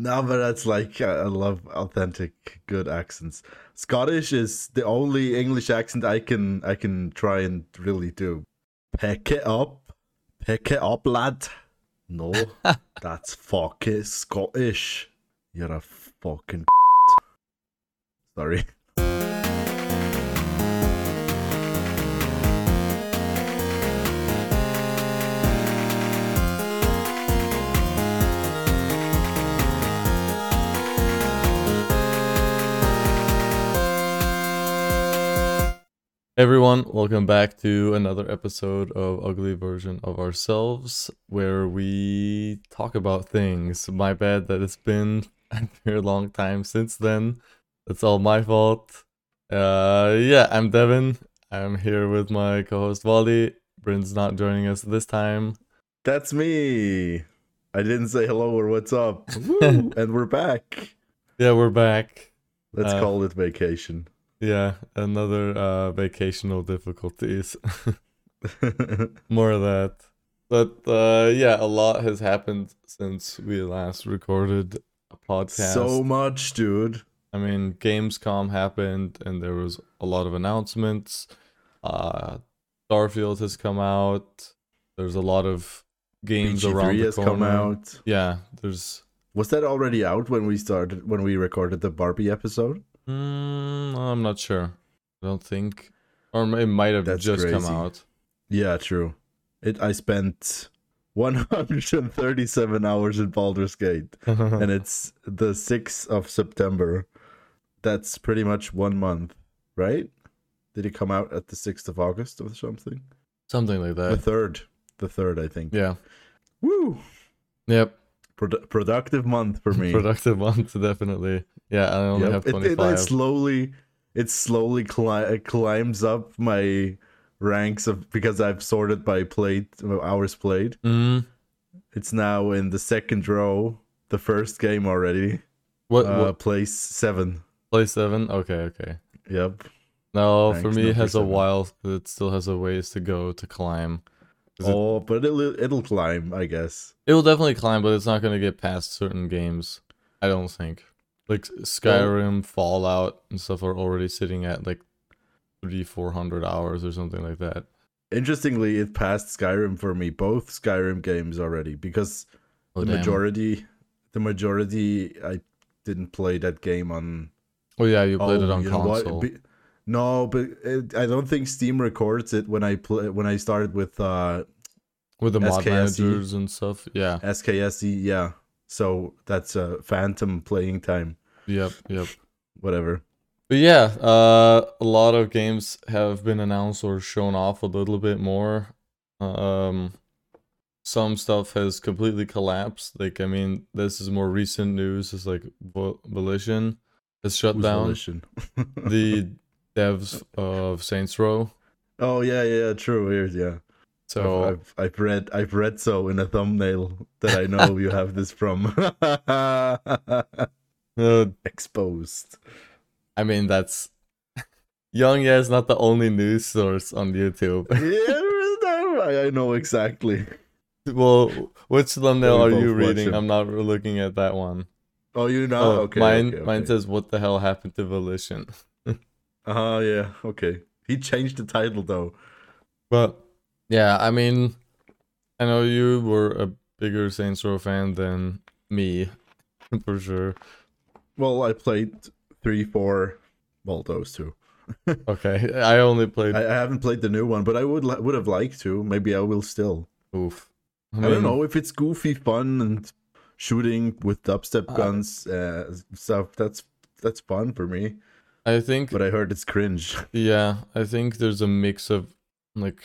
No, but that's like I love authentic, good accents. Scottish is the only English accent I can I can try and really do. Pick it up, pick it up, lad. No, that's fucking Scottish. You're a fucking. Sorry. Everyone, welcome back to another episode of Ugly Version of Ourselves, where we talk about things. My bad that it's been a very long time since then. That's all my fault. Uh, yeah, I'm Devin. I'm here with my co-host Vali. Bryn's not joining us this time. That's me. I didn't say hello or what's up. Woo, and we're back. Yeah, we're back. Let's Uh, call it vacation. Yeah, another uh, vacational difficulties. More of that. But uh, yeah, a lot has happened since we last recorded a podcast. so much, dude. I mean, Gamescom happened and there was a lot of announcements. Uh, Starfield has come out. There's a lot of games around BG3 the has corner. come out. Yeah, there's. Was that already out when we started when we recorded the Barbie episode? Mm, I'm not sure. I don't think, or it might have That's just come out. Yeah, true. It I spent 137 hours in Baldur's Gate and it's the 6th of September. That's pretty much 1 month, right? Did it come out at the 6th of August or something? Something like that. The 3rd. The 3rd, I think. Yeah. Woo! Yep. Produ- productive month for me. Productive month, definitely. Yeah, I only Yep. have It, it, 25. it slowly it slowly cli- climbs up my ranks of because I've sorted by played hours played. Mm, It's now in the second row, the first game already. what, Uh, what place seven. Place seven? Okay, okay. Yep. No, for me it has a while. It still has a ways to go to climb. Is it- Oh, but it'll it'll climb, I guess. It will definitely climb, but it's not going to get past certain games. I don't think. Like Skyrim, Fallout, and stuff are already sitting at like three, four hundred hours or something like that. Interestingly, it passed Skyrim for me, both Skyrim games already, because Oh, the damn. majority, the majority, I didn't play that game on Oh yeah, you played oh, it Oh, on know what? console. Be- no, but it, I don't think Steam records it when I play when I started with uh, With the mod managers and stuff. Yeah. SKSE. Yeah, so that's a phantom playing time. Yep. Yep. Whatever. But yeah, uh, a lot of games have been announced or shown off a little bit more. Um, some stuff has completely collapsed. Like, I mean, this is more recent news. It's like Volition has shut Who's down. Volition? The devs of Saints Row. oh yeah, yeah, true. Here's yeah. So I've, I've I've read I've read so in a thumbnail that I know you have this from uh, exposed. I mean, that's Young. Yeah, is not the only news source on YouTube. yeah, I, I know exactly. well, which thumbnail are you reading? I'm not looking at that one. Oh, you know? Oh, okay. mine okay, mine says what the hell happened to Volition. Uh yeah, okay. He changed the title though. But yeah, I mean I know you were a bigger Saints Row fan than me, for sure. Well, I played three, four, well, those two. Okay. I only played I, I haven't played the new one, but I would li- would have liked to. Maybe I will still. oof. I, don't know if it's goofy fun and shooting with dubstep Uh, guns uh, stuff. That's that's fun for me. I think But I heard it's cringe. yeah, I think there's a mix of like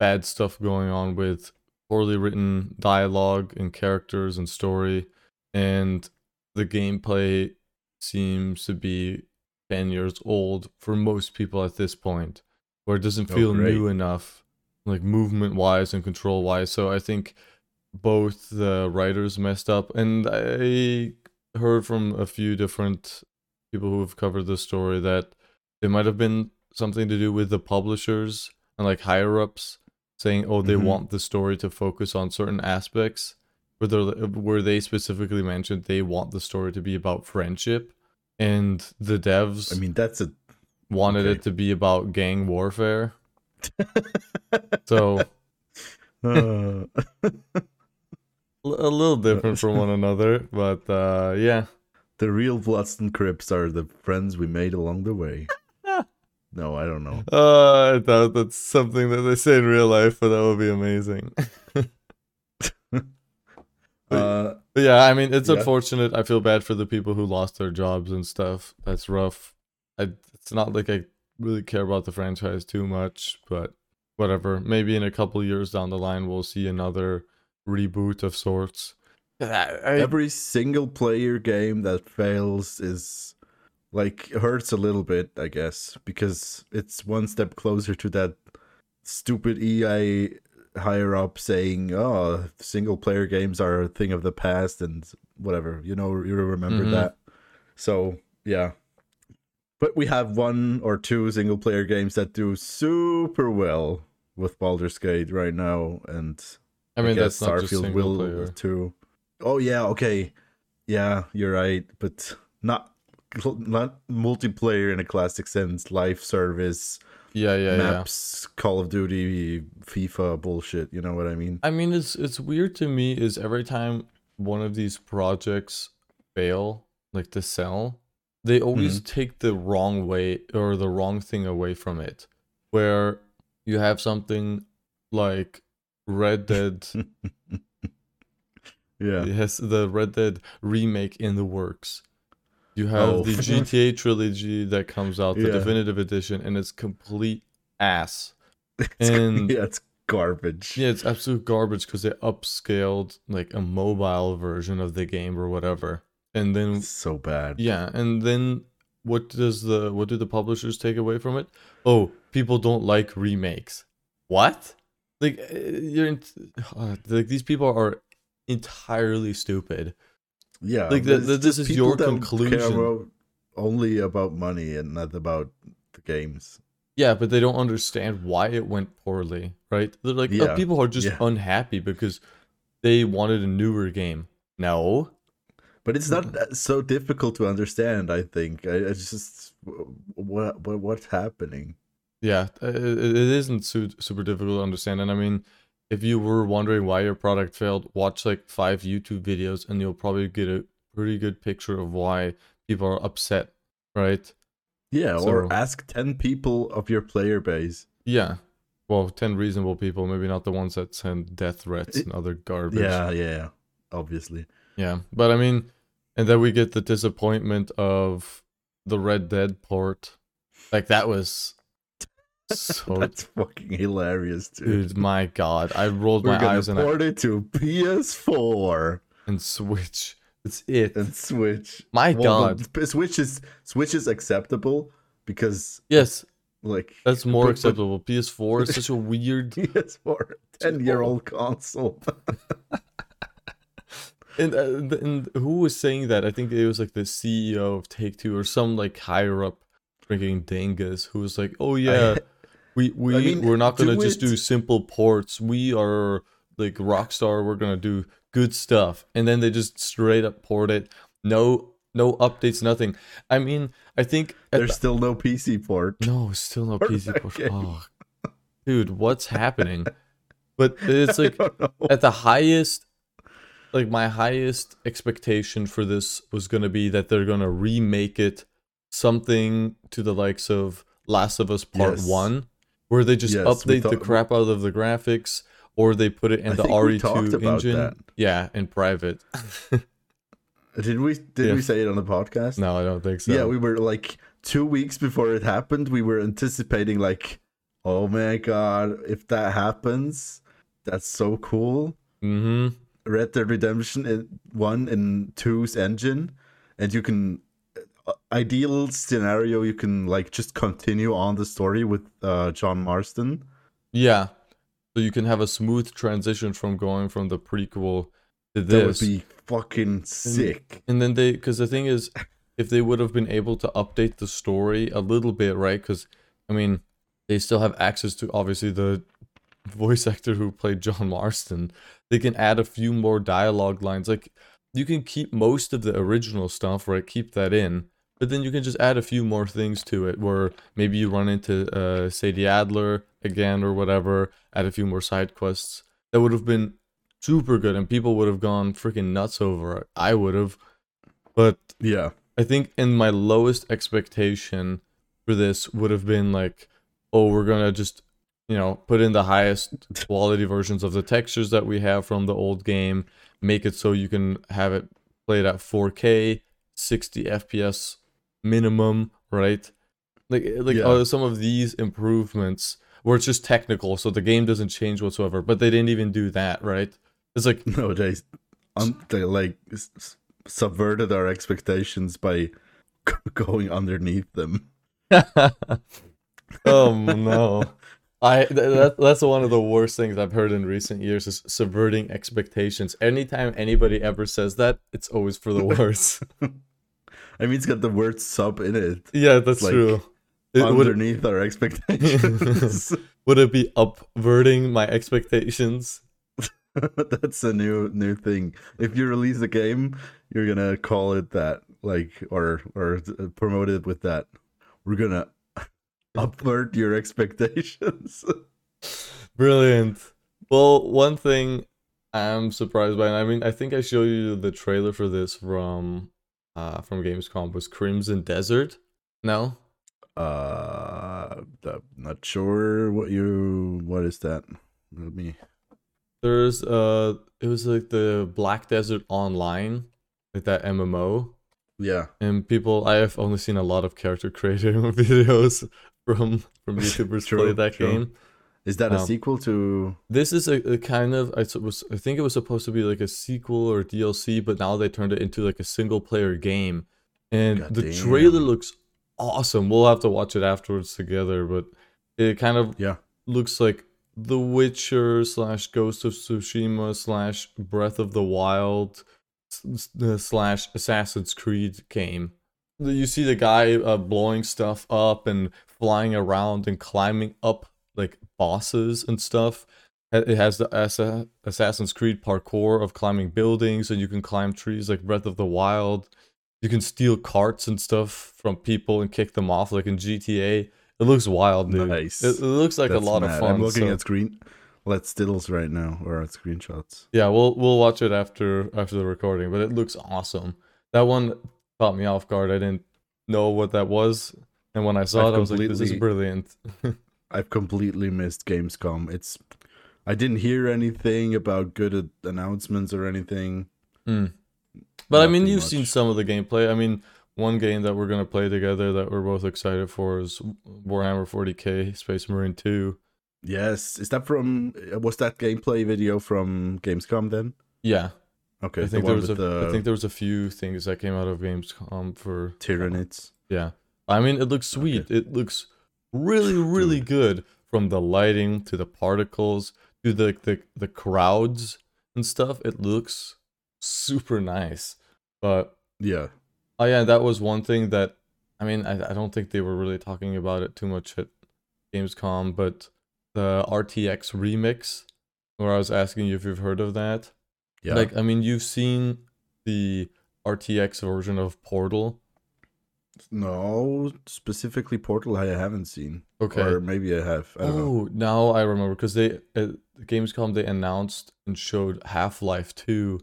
bad stuff going on with poorly written dialogue and characters and story and the gameplay seems to be 10 years old for most people at this point where it doesn't Oh, feel great. new enough like movement wise and control wise so i think both the writers messed up and i heard from a few different people who have covered the story that it might have been something to do with the publishers and like higher ups saying oh they Mhm. want the story to focus on certain aspects where they where they specifically mentioned they want the story to be about friendship, and the devs I mean, that's a wanted okay. it to be about gang warfare. so uh, a little different from one another, but uh, yeah. The real Bloods and Crips are the friends we made along the way. no, I don't know. Uh, I thought that's something that they say in real life, but that would be amazing. Uh, yeah, I mean, it's Yeah. unfortunate. I feel bad for the people who lost their jobs and stuff. That's rough. I, it's not like I really care about the franchise too much, but whatever. Maybe in a couple years down the line, we'll see another reboot of sorts. Every single player game that fails is like hurts a little bit, I guess, because it's one step closer to that stupid EA higher up saying, "Oh, single player games are a thing of the past," and whatever. You know, you remember Mhm. that. So yeah, but we have one or two single player games that do super well with Baldur's Gate right now, and I mean, guess that's not just single will player. too. Oh yeah, okay, yeah, you're right, but not not multiplayer in a classic sense. Live service, Yeah, yeah, yeah. maps, Call of Duty, FIFA bullshit. You know what I mean? I mean, it's it's weird to me is every time one of these projects fail, like to sell, they always mm-hmm. take the wrong way or the wrong thing away from it. Where you have something like Red Dead, Yeah, yes, the Red Dead remake in the works. You have Oh. the GTA trilogy that comes out, the Yeah. definitive edition, and it's complete ass. It's- And- yeah, it's garbage. Yeah, it's absolute garbage because they upscaled like a mobile version of the game or whatever. And then It's so bad. yeah, and then what does the what do the publishers take away from it? Oh, people don't like remakes. What? Like uh, you're in, uh, like these people are entirely stupid. Yeah, Like, the- the- this is your people that care conclusion. about- only about money and not about the games. Yeah, but they don't understand why it went poorly, right? They're like, oh, people are just yeah. unhappy because they wanted a newer game. No, But it's not so difficult to understand. I think I, it's just what what what's happening. Yeah, it, it isn't su- super difficult to understand. And I mean, if you were wondering why your product failed, watch like five YouTube videos and you'll probably get a pretty good picture of why people are upset, right? Yeah, So- or ask ten people of your player base. Yeah. Well, 10 reasonable people, maybe not the ones that send death threats and other garbage. Yeah, yeah, obviously. Yeah. But I mean, and then we get the disappointment of the Red Dead port. Like, that was so. That's fucking hilarious, dude. Dude, my god. I rolled We're my eyes and I port it to PS4 and Switch. It's it. and Switch. My Well, God. Switch is Switch is acceptable because Yes, like that's more but- but acceptable. PS4 is such a weird. PS4 ten year old console. And, uh, and who was saying that? I think it was like the CEO of Take Two or some like higher up drinking dingus who was like, "Oh yeah, we we I mean, we're not gonna do just it- do simple ports. We are like Rockstar. We're gonna do good stuff." And then they just straight up port it. No no updates, nothing. I mean, I think There's still no PC port. No, still no PC port. game. Oh, dude, what's happening? But it's like at the highest, like my highest expectation for this was gonna be that they're gonna remake it something to the likes of Last of Us Part Yes. One, where they just Yes, update the crap out of the graphics, or they put it in I the think we talked RE2 engine. that. Yeah, in private. Did we did Yeah. we say it on the podcast? no, I don't think so. Yeah, we were like two weeks before it happened. We were anticipating like, oh my god, if that happens, that's so cool. mm-hmm. Red Dead Redemption in one in two's engine, and you can ideal scenario you can like just continue on the story with uh, John Marston. Yeah. So you can have a smooth transition from going from the prequel to this. That would be fucking sick. and then they, because the thing is, if they would have been able to update the story a little bit, right? Because, I mean, they still have access to obviously the voice actor who played John Marston. They can add a few more dialogue lines. Like you can keep most of the original stuff, right? Keep that in, but then you can just add a few more things to it. Where maybe you run into uh, Sadie Adler again or whatever. Add a few more side quests. That would have been super good, and people would have gone freaking nuts over it. I would have, but Yeah. I think in my lowest expectation for this would have been like, oh, we're gonna just you know put in the highest quality versions of the textures that we have from the old game, make it so you can have it played at 4K, 60 FPS minimum, right? Like like Yeah. oh, some of these improvements where it's just technical, so the game doesn't change whatsoever. But they didn't even do that, right? It's like No, they, um, they like subverted our expectations by going underneath them. oh no i th- that, that's one of the worst things i've heard in recent years is subverting expectations anytime anybody ever says that it's always for the worse I mean, it's got the word sub in it. yeah that's Like, true it, underneath our expectations. would it be upverting my expectations That's a new new thing. If you release a game, you're gonna call it that, like, or or promote it with that. We're gonna upvert your expectations. brilliant well one thing i'm surprised by and i mean i think i showed you the trailer for this from uh from gamescom was crimson desert no uh, I'm not sure what you. What is that? Let me. There's uh it was like the Black Desert Online, like that MMO. Yeah. And people I have only seen a lot of character creating videos from from YouTubers True, play that true. game. Is that a Um, sequel to? This is a, a kind of I was I think it was supposed to be like a sequel or DLC, but now they turned it into like a single player game. And God the trailer looks awesome. We'll have to watch it afterwards together, but it kind of Yeah. looks like The Witcher slash Ghost of Tsushima slash Breath of the Wild slash Assassin's Creed game. You see the guy uh, blowing stuff up and flying around and climbing up like bosses and stuff. It has the Assassin's Creed parkour of climbing buildings, and you can climb trees like Breath of the Wild. You can steal carts and stuff from people and kick them off like in GTA. It looks wild, dude. Nice. It, it looks like That's a lot mad. of fun. I'm looking so- at screen. Let's stills right now or at screenshots. Yeah, we'll we'll watch it after after the recording, but it looks awesome. That one caught me off guard. I didn't know what that was, and when I saw I've it, I was like, "This is brilliant." I've completely missed Gamescom. It's I didn't hear anything about good announcements or anything. Mm. But I mean, you've seen some of the gameplay. I mean, one game that we're gonna play together that we're both excited for is Warhammer 40k Space Marine 2. Yes, is that from? Was that gameplay video from Gamescom then? Yeah, Okay, I think the there was a, the I think there was a few things that came out of Gamescom for Tyranids. Yeah. I mean, it looks sweet. It looks really, really good from the lighting to the particles to the, the the crowds and stuff. It looks super nice. But Yeah, oh yeah, that was one thing that I mean, I, I don't think they were really talking about it too much at Gamescom, but the RTX remix, where I was asking you if you've heard of that. yeah. Like, I mean, you've seen the RTX version of Portal. No, specifically Portal. I haven't seen. Okay. or maybe I have. I know. Oh, now I remember because they at Gamescom they announced and showed Half Life Two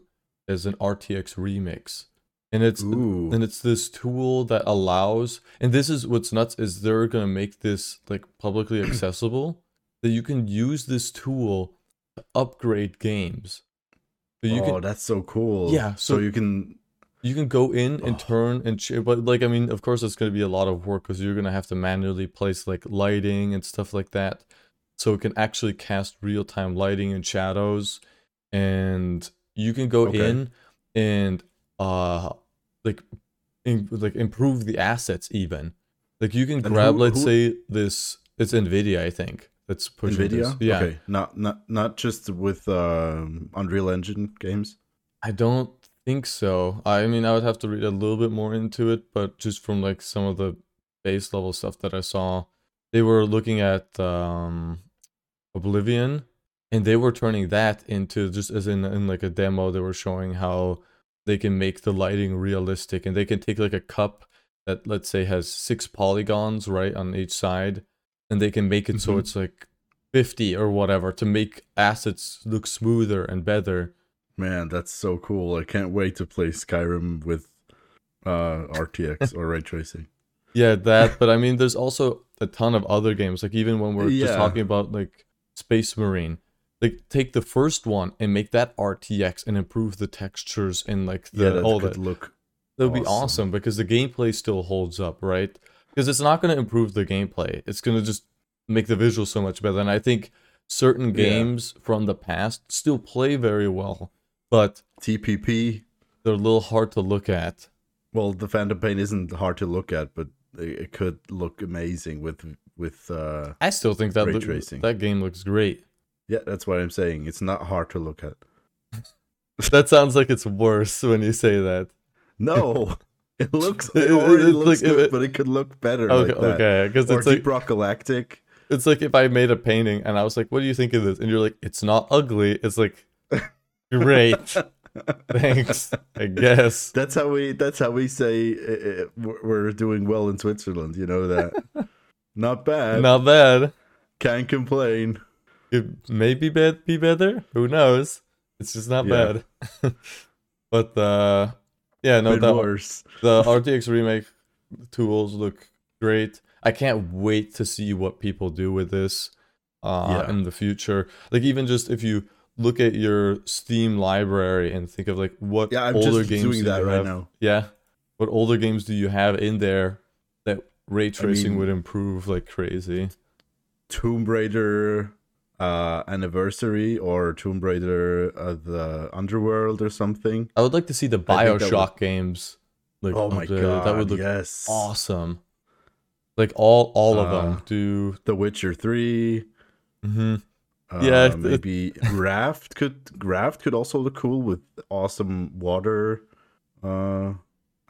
as an RTX remix, and it's Ooh, and it's this tool that allows and this is what's nuts is they're gonna make this like publicly accessible that you can use this tool to upgrade games. So you oh, can that's so cool. Yeah, so, so- you can. You can go in and turn and ch- but like I mean of course it's gonna be a lot of work because you're gonna have to manually place like lighting and stuff like that, so it can actually cast real time lighting and shadows, and you can go Okay. in and uh like in, like improve the assets even. Like you can And grab who- let's who- say this it's Nvidia I think that's pushing Nvidia. this. Yeah, Okay. Not not not just with um, Unreal Engine games. I don't think so. I mean, I would have to read a little bit more into it, but just from like some of the base level stuff that I saw, they were looking at um, Oblivion and they were turning that into just as in in like a demo they were showing how they can make the lighting realistic and they can take like a cup that let's say has six polygons right on each side and they can make it so Mhm. it's like 50 or whatever to make assets look smoother and better Man, that's so cool. I can't wait to play Skyrim with uh RTX or ray tracing. yeah that but i mean there's also a ton of other games like even when we're just talking about like space marine like take the first one and make that rtx and improve the textures and like the yeah, that all that look That would be Awesome. awesome because the gameplay still holds up, right? Because it's not going to improve the gameplay. It's going to just make the visuals so much better. And I think certain Yeah. games from the past still play very well, but TPP. they're a little hard to look at. Well, the Phantom Pain isn't hard to look at, but it could look amazing with with uh I still think that look- that game looks great. yeah, that's what I'm saying. It's not hard to look at. That sounds like it's worse when you say that. No. It looks It- already looks like- good, it- but it could look better Okay, like okay, because it's like Rock Galactic. it's like if I made a painting and I was like, "What do you think of this?" and you're like, "It's not ugly." It's like, great, thanks, I guess. That's how we. That's how we say uh, uh, we're doing well in Switzerland. You know that. Not bad. Not bad. Can't complain. It may be bad, be better. Who knows? It's just not Yeah. bad. but uh, yeah, no, the, worse. the RTX remake tools look great. I can't wait to see what people do with this uh, Yeah. in the future. Like even just if you look at your Steam library and think of like what Yeah, I'm older just games doing do that you right have? now. Yeah, what older games do you have in there that ray tracing mean- would improve like crazy? Tomb Raider uh anniversary or Tomb Raider uh, the Underworld or something. I would like to see the I that would- Bioshock games. Like oh my updated. god, that would look yes. awesome. Like all all of Uh, them do. The Witcher 3. hmm Uh, Yeah, maybe Raft could Raft could also look cool with awesome water uh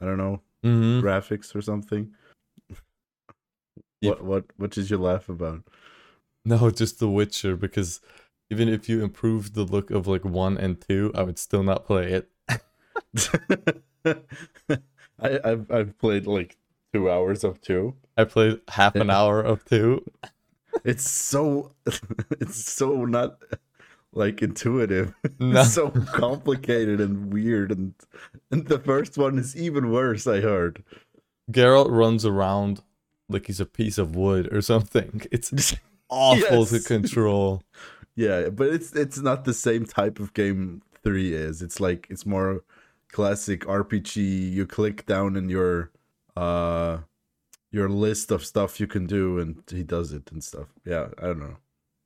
I don't know, hmm graphics or something. What what what did you laugh about? No, just The Witcher because even if you improve the look of like one and two, I would still not play it. I, I've I've played like two hours of two. I played half an hour of two. It's so it's so not like intuitive. No. It's so complicated and weird and and the first one is even worse, I heard. Geralt runs around like he's a piece of wood or something. It's awful to control. Yeah, but it's it's not the same type of game 3 is. It's like it's more classic RPG. You click down in your uh your list of stuff you can do and he does it and stuff. Yeah, I don't know.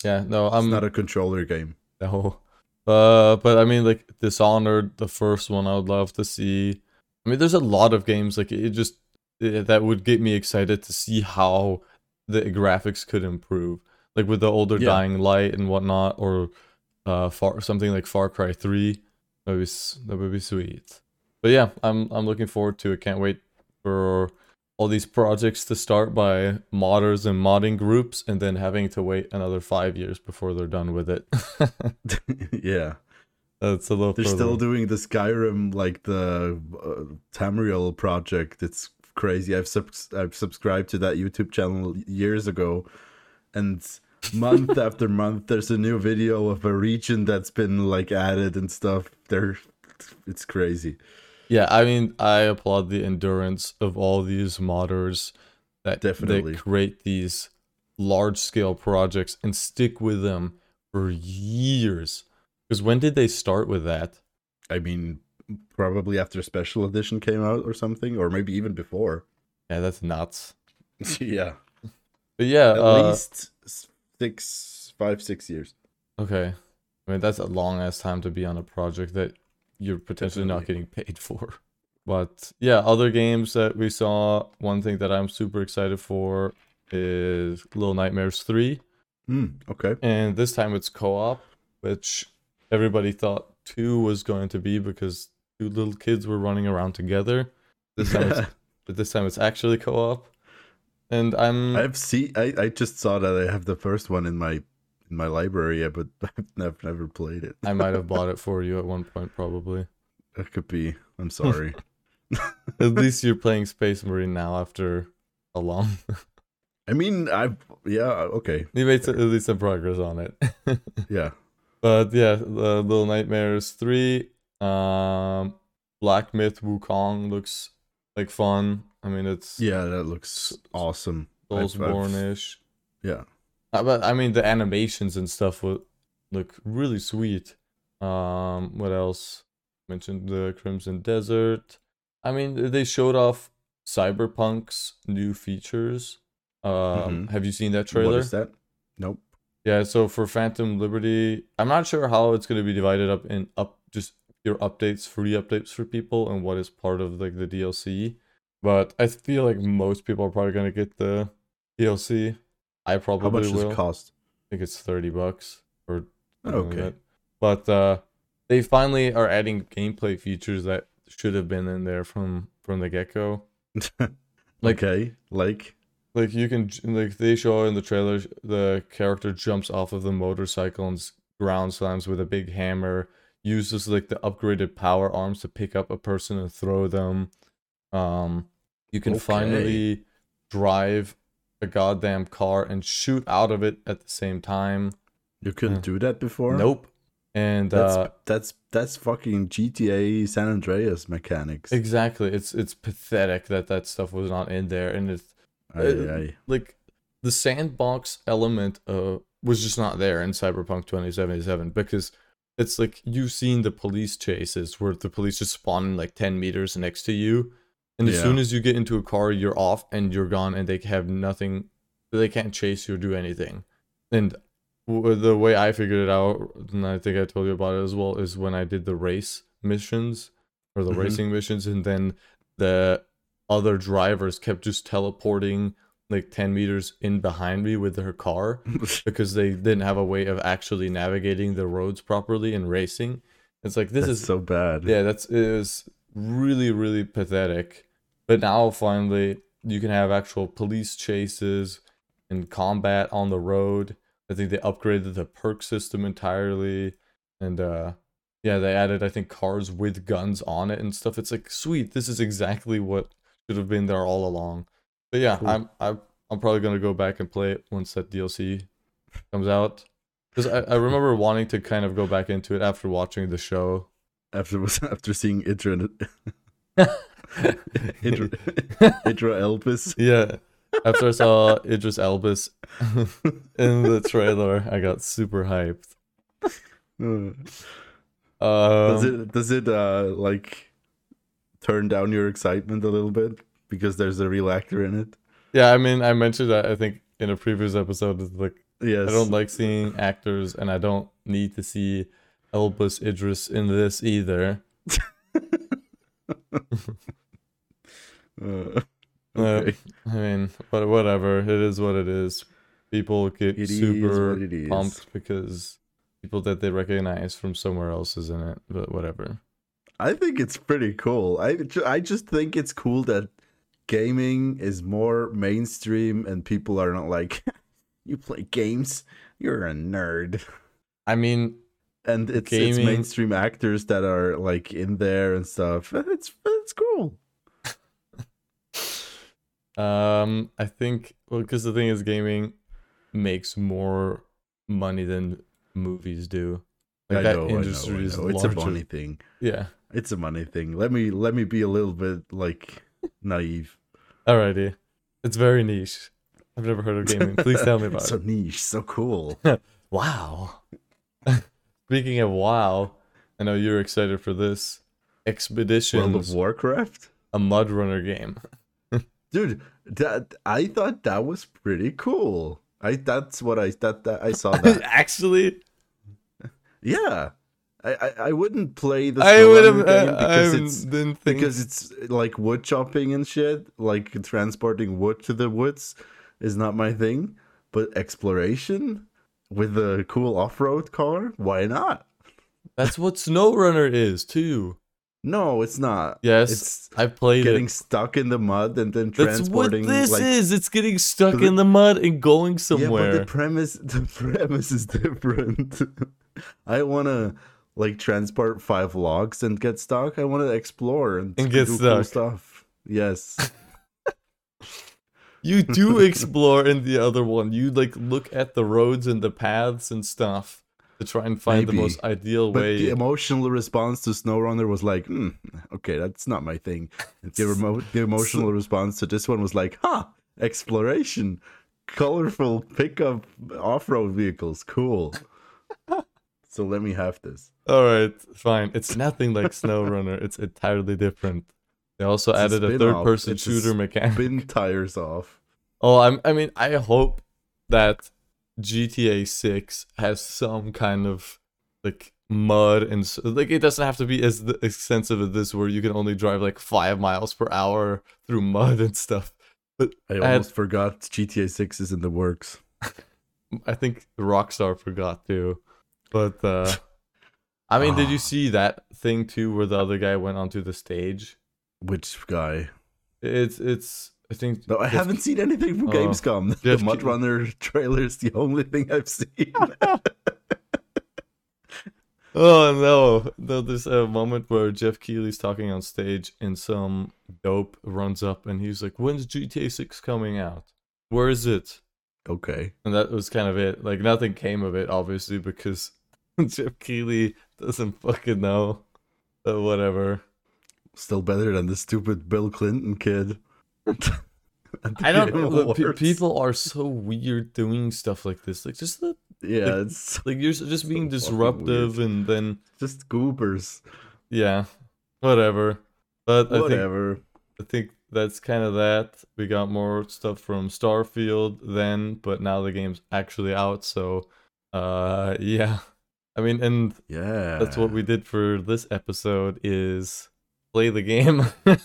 Yeah, no, It's I'm not a controller game. No. Uh, but I mean, like Dishonored, the first one, I would love to see. I mean, there's a lot of games like it just it, that would get me excited to see how the graphics could improve, like with the older Yeah. Dying Light and whatnot, or uh, far something like Far Cry Three. That would be that would be sweet. But yeah, I'm I'm looking forward to it. Can't wait for all these projects to start by modders and modding groups, and then having to wait another five years before they're done with it. yeah. That's a little. They're further. still doing the Skyrim like the uh, Tamriel project. It's crazy. I've subs- I've subscribed to that YouTube channel years ago, and month after month, there's a new video of a region that's been like added and stuff. They're it's crazy. Yeah, I mean, I applaud the endurance of all these modders that Definitely. they create these large scale projects and stick with them for years. Because when did they start with that? I mean, probably after Special Edition came out or something, or maybe even before. Yeah, that's nuts. yeah, But yeah, at uh, least six, five, six years. okay. I mean, that's a long ass time to be on a project that you're potentially not getting paid for. But yeah, other games that we saw, one thing that I'm super excited for is Little Nightmares 3. Hmm. Okay. and this time it's co-op which everybody thought two was going to be because two little kids were running around together this time it's, but this time it's actually co-op and i'm I've seen. I, I just saw that I have the first one in my in my library yet, but I've never played it. I might have bought it for you at one point, probably. That could be. I'm sorry. At least you're playing Space Marine now after a long. I mean, I've yeah, okay, you made at least some progress on it. yeah. but yeah, the Little Nightmares three, um, Black Myth Wukong looks like fun. I mean, it's Yeah, that looks awesome. I've- Soulsborne-ish. Yeah. But I mean, the animations and stuff would look really sweet. Um, what else? Mentioned the Crimson Desert. I mean, they showed off Cyberpunk's new features. Um, Mhm. have you seen that trailer? is that? Nope. Yeah, so for Phantom Liberty, I'm not sure how it's going to be divided up in up just your updates, free updates for people, and what is part of like the DLC. But I feel like most people are probably going to get the DLC. I probably How much does it cost? I think it's 30 bucks or something like Okay. But uh they finally are adding gameplay features that should have been in there from from the get-go. Like- okay, like Like you can like they show in the trailer the character jumps off of the motorcycle and ground slams with a big hammer, uses like the upgraded power arms to pick up a person and throw them. Um you can Okay. finally drive a goddamn car and shoot out of it at the same time. you couldn't do that before. Nope. And That's uh that's that's fucking GTA San Andreas mechanics. exactly, it's it's pathetic that that stuff was not in there, and it's Aye, uh, aye. like the sandbox element uh was just not there in Cyberpunk 2077 because it's like you've seen the police chases where the police just spawn in like 10 meters next to you and as Yeah. soon as you get into a car you're off and you're gone and they have nothing they can't chase you or do anything and w- the way I figured it out and I think I told you about it as well is when I did the race missions or the Mhm. racing missions and then the other drivers kept just teleporting like 10 meters in behind me with their car because they didn't have a way of actually navigating the roads properly and racing. It's like this That's is so bad. yeah, that's it was really really pathetic. But now finally you can have actual police chases and combat on the road. I think they upgraded the perk system entirely and uh yeah, they added I think cars with guns on it and stuff. It's like sweet. This is exactly what should have been there all along. But yeah, Cool. I'm I'm I'm probably gonna go back and play it once that DLC comes out. Because I, I remember wanting to kind of go back into it after watching the show. After after seeing Idra Idra, Idra Elvis. Yeah. After I saw Idris Elbus in the trailer, I got super hyped. Uh, Um, does it does it uh like turn down your excitement a little bit because there's a real actor in it? Yeah, I mean, I mentioned that I think in a previous episode. It's like Yes. I don't like seeing actors, and I don't need to see Elbus Idris in this either. Uh, Uh. I mean, but whatever. It is what it is. People get It super what it is. pumped because people that they recognize from somewhere else is in it. But whatever. I think it's pretty cool. I I just think it's cool that gaming is more mainstream and people are not like you play games, you're a nerd. I mean, And it's it's mainstream actors that are like in there and stuff. It's it's cool. Um, I think well, because the thing is, gaming makes more money than movies do. Like I that know, I know, industry I is know. It's a money thing. Yeah. It's a money thing. Let me let me be a little bit like naive. Alrighty. It's very niche. I've never heard of gaming. Please tell me about so it. So niche, so cool. Wow. Speaking of WoW, I know you're excited for this. Expedition World of Warcraft? a MudRunner game. Dude, that I thought that was pretty cool. I that's what I that, that I saw that. Actually, yeah. I, I, I wouldn't play the I would have. game Uh, I because it's think. because it's like wood chopping and shit, like transporting wood to the woods is not my thing. But exploration with a cool off-road car, why not? That's what SnowRunner is too. No, it's not. Yes, It's I played getting it. stuck in the mud and then That's what transporting this like is. It's getting stuck the- in the mud and going somewhere. Yeah, but the premise the premise is different. I want to like transport five logs and get stuck. I want to explore and, And get do cool stuck. stuff. Yes. You do explore in the other one. You like look at the roads and the paths and stuff to try and find the most ideal But way. the emotional response to SnowRunner was like, hmm, okay, that's not my thing. The, remo- the emotional response to this one was like, huh, exploration, colorful pickup off-road vehicles, cool. so let me have this. All right, fine. It's nothing like SnowRunner. It's entirely different. They also It's added a spin-off. third-person It's a shooter mechanic. Bin tires off. Oh, I'm, I mean, I hope that GTA 6 has some kind of like mud and like it doesn't have to be as extensive as this, where you can only drive like five miles per hour through mud and stuff. But I almost forgot GTA 6 is in the works. I think Rockstar forgot to. But uh I mean, did you Ah. see that thing too, where the other guy went onto the stage? Which guy? It's it's. I think. No, I haven't seen anything from Oh, Gamescom. The Mud Ke- Runner trailer is the only thing I've seen. Oh no! No, there's a moment where Jeff Keighley's talking on stage, and some dope runs up, and he's like, "When's GTA 6 coming out? Where is it?" okay. And that was kind of it. Like nothing came of it, obviously, because Jeff Keighley doesn't fucking know. But whatever. Still better than the stupid Bill Clinton kid. I don't know. pe- Awards. People are so weird doing stuff like this. Like just the, Yeah, it's like you're just being So disruptive, and then just goobers. yeah, whatever. But I think Whatever. I think that's kind of that. We got more stuff from Starfield then, but now the game's actually out. So, uh, yeah. I mean, and Yeah. that's what we did for this episode is play the game.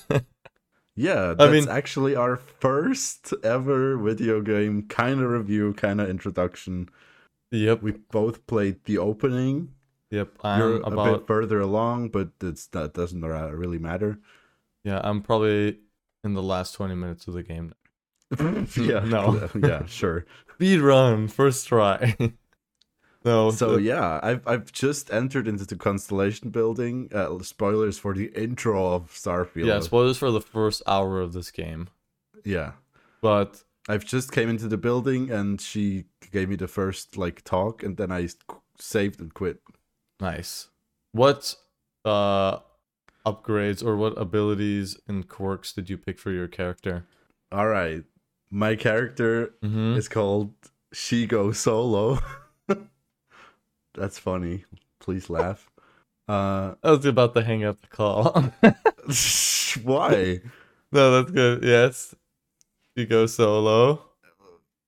Yeah, I that's mean- actually our first ever video game kind of review, kind of introduction. yep. We both played the opening. Yep. You're I'm a bit further along, but it's that doesn't really matter. yeah. I'm probably in the last 20 minutes of the game. yeah, No. yeah, sure. Speed run first try. No. So the- yeah, I've I've just entered into the constellation building. Uh, spoilers for the intro of Starfield. yeah. Spoilers for the first hour of this game, yeah. but I've just came into the building and she gave me the first like talk, and then I saved and quit. Nice. What uh upgrades or what abilities and quirks did you pick for your character? All right, my character Mm-hmm. is called She Go Solo. That's funny. Please laugh. Uh, I was about to hang up the call. why? no, that's good. Yes. You go solo.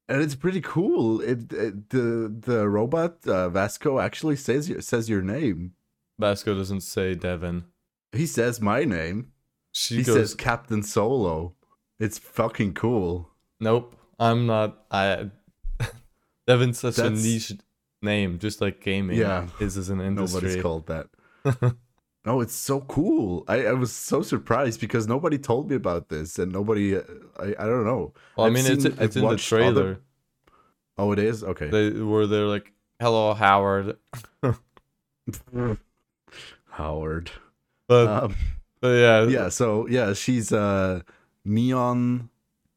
and it's pretty cool. It, it the the robot uh, Vasco actually says your, says your name. Vasco doesn't say Devin. He says my name. She he goes says Captain Solo. It's fucking cool. Nope. I'm not I Devin's such a niche name, just like gaming Yeah. is as an industry. Nobody's called that. oh, it's so cool. I, I was so surprised because nobody told me about this, and nobody. uh, I I don't know. well, I mean it's seen- it's I've in the watched other- trailer. Oh, it is okay. They were they're like, Hello Howard. Howard. But, Um, but yeah, yeah. So yeah, she's a neon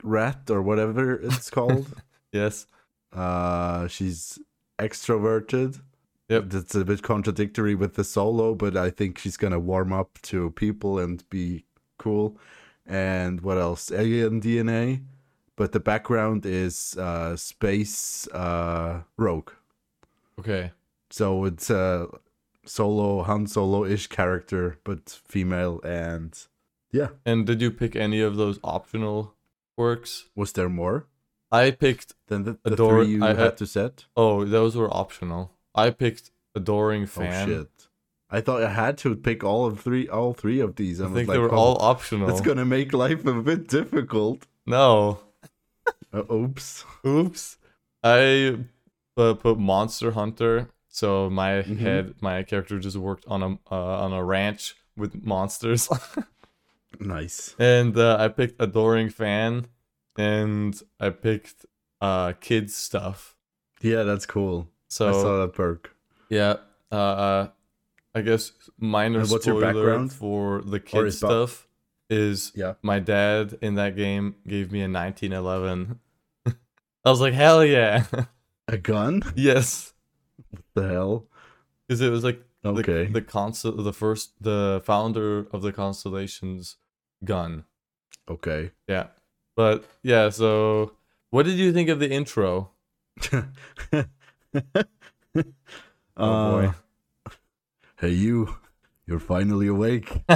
rat or whatever it's called. yes. uh, she's extroverted. Yep. That's a bit contradictory with the solo, but I think she's gonna warm up to people and be cool. And what else? Alien DNA, but the background is uh, space uh, rogue. Okay. So it's a solo Han Solo ish character, but female. And yeah, And did you pick any of those optional quirks? was there more I picked than the, the Adore- you I had to set? oh, those were optional. I picked adoring fan. Oh shit! I thought I had to pick all of three, all three of these. I was think like, they were oh, all optional. It's gonna make life a bit difficult. No. Uh, oops. Oops. I uh, put Monster Hunter. So my Mhm. head, my character just worked on a uh, on a ranch with monsters. Nice. and uh, I picked Adoring Fan, and I picked uh kids stuff. Yeah, that's cool. So I saw that perk. yeah, uh, I guess minor And what's your spoiler background? for the kids ba- stuff is Yeah. my dad in that game gave me a 1911. I was like, hell yeah, A gun? yes, What The hell? because it was like the, Okay. the constel the first the founder of the constellations gun. Okay. Yeah, but yeah. So, what did you think of the intro? Oh boy. Uh, Hey you, you're finally awake.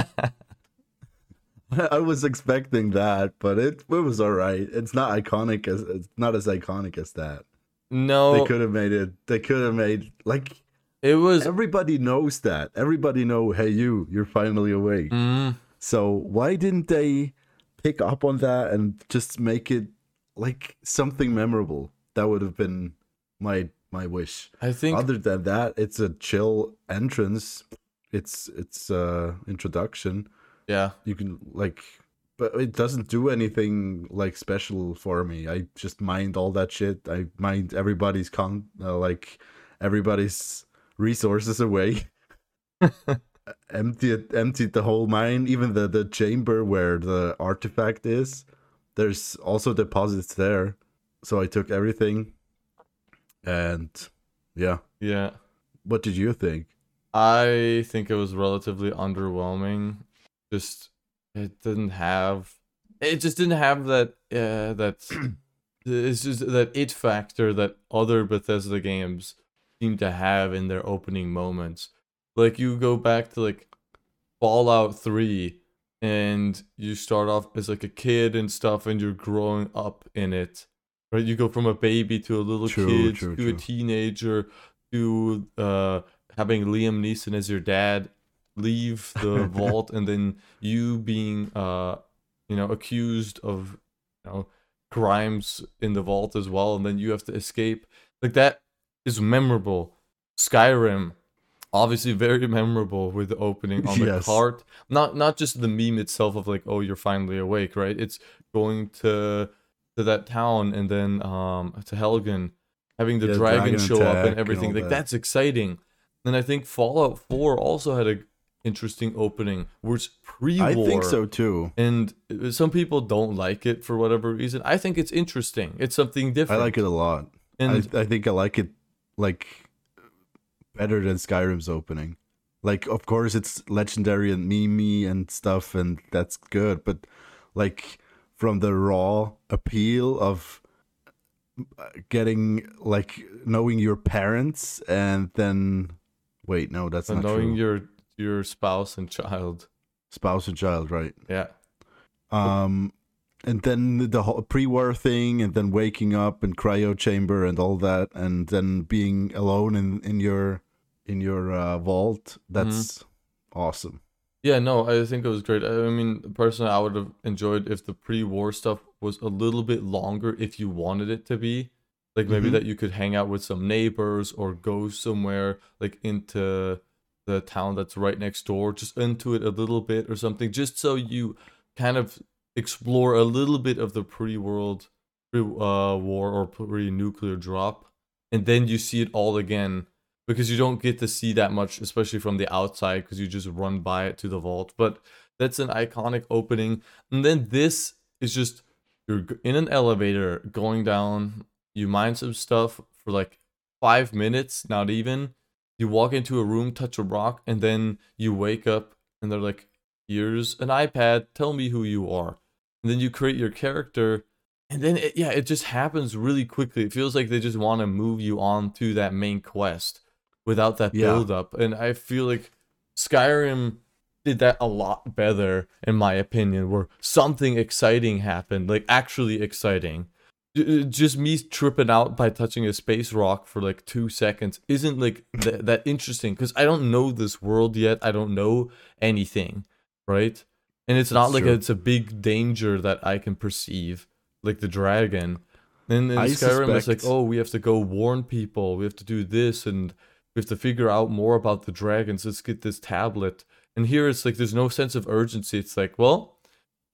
I was expecting that, but it it was all right. It's not iconic as it's not as iconic as that. No, They could have made it. They could have made like it was. everybody knows that. Everybody know. Hey you, you're finally awake. Mm, So why didn't they pick up on that and just make it like something memorable? That would have been my my wish. I think Other than that, it's a chill entrance. It's it's uh introduction. yeah. You can like but it doesn't do anything like special for me. I just mind all that shit. I mind everybody's con uh, like everybody's resources away. emptied emptied the whole mine, even the the chamber where the artifact is. There's also deposits there. So I took everything. And yeah. Yeah. What did you think? I think it was relatively underwhelming. Just it didn't have it just didn't have that uh that it's just that it factor that other Bethesda games seem to have in their opening moments. Like you go back to like Fallout 3 and you start off as like a kid and stuff and you're growing up in it. Right? You go from a baby to a little True, kid true, to a teenager to uh having Liam Neeson as your dad leave the vault and then you being uh you know accused of you know crimes in the vault as well and then you have to escape like that is memorable skyrim obviously very memorable with the opening on the Yes. cart not not just the meme itself of like oh you're finally awake right it's going to to that town and then um to helgen having the Yeah, dragon, dragon show up and and everything all like that. that's exciting and i think fallout 4 also had a interesting opening it's pre-war I think so too. and uh, some people don't like it for whatever reason i think it's interesting it's something different. I like it a lot. and I, I think I like it like better than Skyrim's opening. Like, of course, it's legendary and meme and stuff, and that's good. But like from the raw appeal of uh, getting like knowing your parents and then wait, no, that's and not knowing true. your your spouse and child Spouse and child, right? yeah Um, and then the whole pre-war thing, and then waking up in cryo chamber and all that, and then being alone in in your in your uh, vault. That's awesome. Yeah, no, I think it was great. I mean, personally, I would have enjoyed if the pre-war stuff was a little bit longer if you wanted it to be. Like maybe Mhm. that you could hang out with some neighbors or go somewhere like into the town that's right next door, just into it a little bit or something, just so you kind of explore a little bit of the pre-world, pre-war or pre-nuclear drop, and then you see it all again because you don't get to see that much, especially from the outside, because you just run by it to the vault. But that's an iconic opening. And then this is just you're in an elevator going down, you mine some stuff for like five minutes, not even. You walk into a room, touch a rock, and then you wake up and they're like, here's an iPad, tell me who you are. And then you create your character. And then, it, yeah, it just happens really quickly. It feels like they just want to move you on to that main quest without that Yeah. build up. And I feel like Skyrim did that a lot better, in my opinion, where something exciting happened, like actually exciting. Uh, just me tripping out by touching a space rock for like two seconds isn't like th- that interesting because I don't know this world yet. I don't know anything, right? And it's not That's like true. it's a big danger that I can perceive, like the dragon. And in Skyrim, it's like, oh, we have to go warn people. We have to do this, and we have to figure out more about the dragons. Let's get this tablet. And here it's like there's no sense of urgency. It's like, well,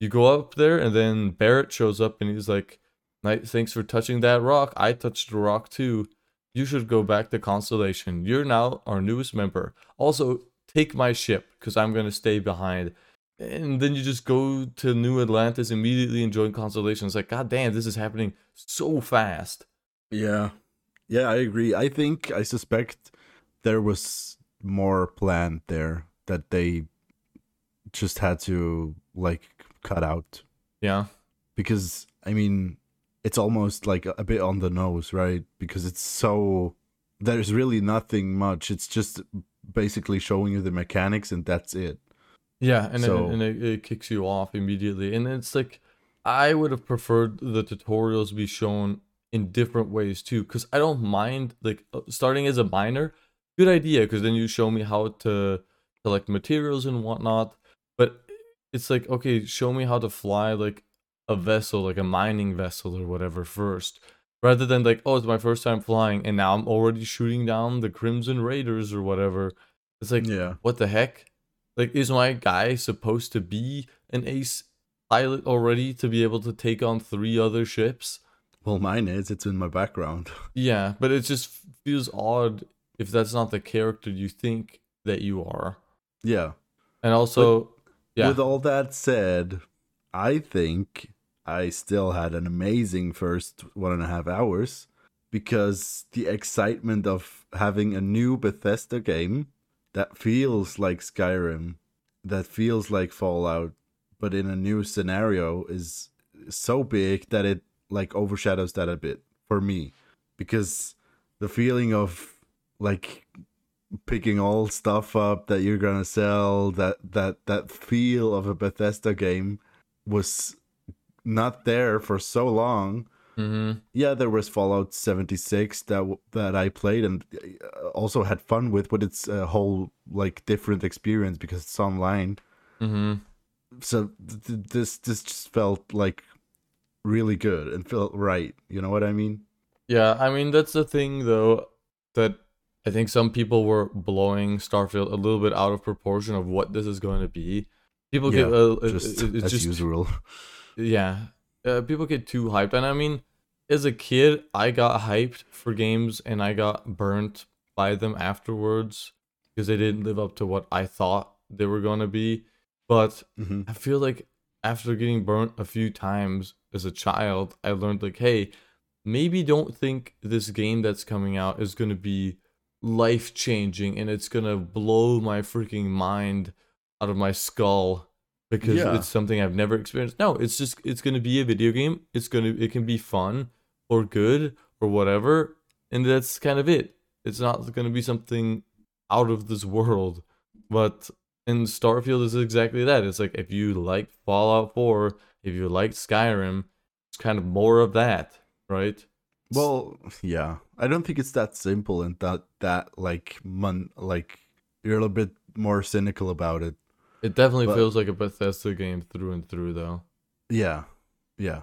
you go up there, and then barrett shows up, and he's like, "Nice, thanks for touching that rock. I touched the rock too. You should go back to Constellation. You're now our newest member. Also, take my ship because I'm gonna stay behind." And then you just go to New Atlantis immediately and join Constellation. It's like, God damn, this is happening so fast. Yeah. Yeah, I agree. I think I suspect there was more planned there that they just had to like cut out Yeah. because I mean it's almost like a bit on the nose, right? Because it's so there's really nothing much. It's just basically showing you the mechanics and that's it. Yeah, and So- it, and it, it kicks you off immediately. And it's like I would have preferred the tutorials be shown in different ways too, because I don't mind like uh, starting as a miner. Good idea, because then you show me how to collect materials and whatnot. But it's like okay, show me how to fly like a vessel, like a mining vessel or whatever first, rather than like oh it's my first time flying and now I'm already shooting down the Crimson Raiders or whatever. It's like Yeah. what the heck? Like, is my guy supposed to be an ace pilot already to be able to take on three other ships? Well, mine is. It's in my background. Yeah, but it just feels odd if that's not the character you think that you are. Yeah. And also, yeah, With all that said, I think I still had an amazing first one and a half hours because the excitement of having a new Bethesda game that feels like Skyrim, that feels like Fallout, but in a new scenario is so big that it like overshadows that a bit for me because the feeling of like picking all stuff up that you're gonna sell that that that feel of a bethesda game was not there for so long. Hmm yeah there was fallout 76 that that i played and uh, also had fun with but it's a whole like different experience because it's online. Hmm so th- this this just felt like really good and felt right. You know what i mean? Yeah. I mean, that's the thing though that I think some people were blowing Starfield a little bit out of proportion of what this is going to be. People yeah get uh, just it- it's as just usual Yeah. Uh, people get too hyped. And I mean, as a kid, I got hyped for games and I got burnt by them afterwards because they didn't live up to what I thought they were going to be. But hmm I feel like after getting burnt a few times as a child, I learned, like, hey, maybe don't think this game that's coming out is going to be life changing and it's to blow my freaking mind out of my skull because Yeah. it's something I've never experienced. No, it's just it's to be a video game. It's to it can be fun or good or whatever and that's kind of it. It's not to be something out of this world. But in Starfield is exactly that. It's like if you like Fallout 4, if you like Skyrim, it's kind of more of that, right? Well, yeah. I don't think it's that simple and that that like mon like you're a little bit more cynical about it. It definitely But- feels like a Bethesda game through and through though. Yeah. Yeah.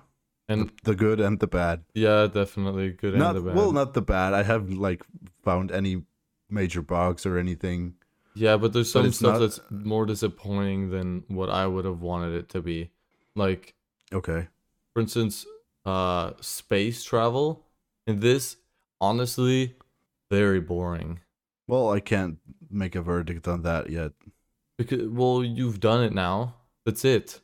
And the, the good and the bad. yeah, definitely good Not and the bad. well, not the bad. I haven't like found any major bugs or anything. yeah, but there's some it's stuff not- that's more disappointing than what I would have wanted it to be. Like Okay. for instance, uh space travel. And this honestly very boring. Well, I can't make a verdict on that yet. Because well, you've done it now. That's it.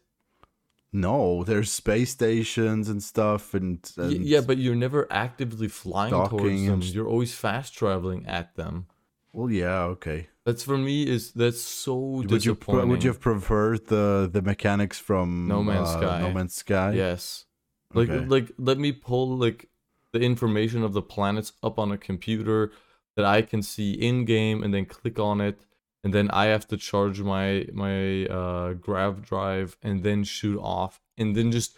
No, there's space stations and stuff and, Y- and yeah, but you're never actively flying towards them. and You're always fast traveling at them. well, yeah, okay. That's for me is that's so Would you disappointing. would you have preferred the the mechanics from No Man's uh, Sky. No Man's Sky? Yes. Like Okay. like let me pull like the information of the planets up on a computer that I can see in game and then click on it and then I have to charge my my uh grav drive and then shoot off and then just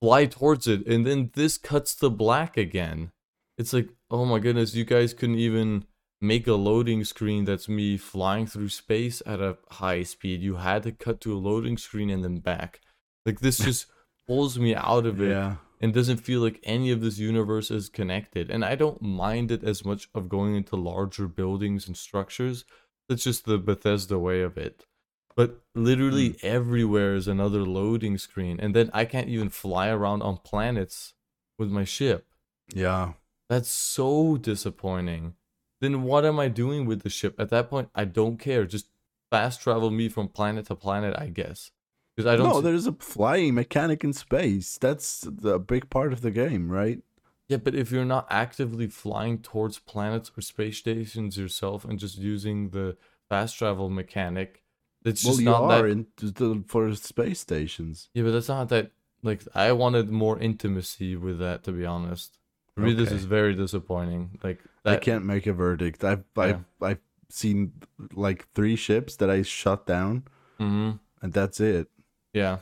fly towards it and then this cuts to black again. It's like, oh my goodness, you guys couldn't even make a loading screen that's me flying through space at a high speed. You had to cut to a loading screen and then back. Like this just pulls me out of it Yeah. And doesn't feel like any of this universe is connected. And I don't mind it as much of going into larger buildings and structures. That's just the Bethesda way of it. but literally hmm. everywhere is another loading screen, and then I can't even fly around on planets with my ship. Yeah. That's so disappointing. Then what am I doing with the ship? At that point, I don't care. Just fast travel me from planet to planet, I guess. Because I don't. No, see- there's a flying mechanic in space. That's the big part of the game, right? Yeah, but if you're not actively flying towards planets or space stations yourself and just using the fast travel mechanic, it's well, just you not are that. in the, for space stations. Yeah, but that's not that. Like, I wanted more intimacy with that, to be honest. For me, this is very disappointing. Like, I can't make a verdict. I've I've I've seen like three ships that I shut down, hmm and that's it. Yeah,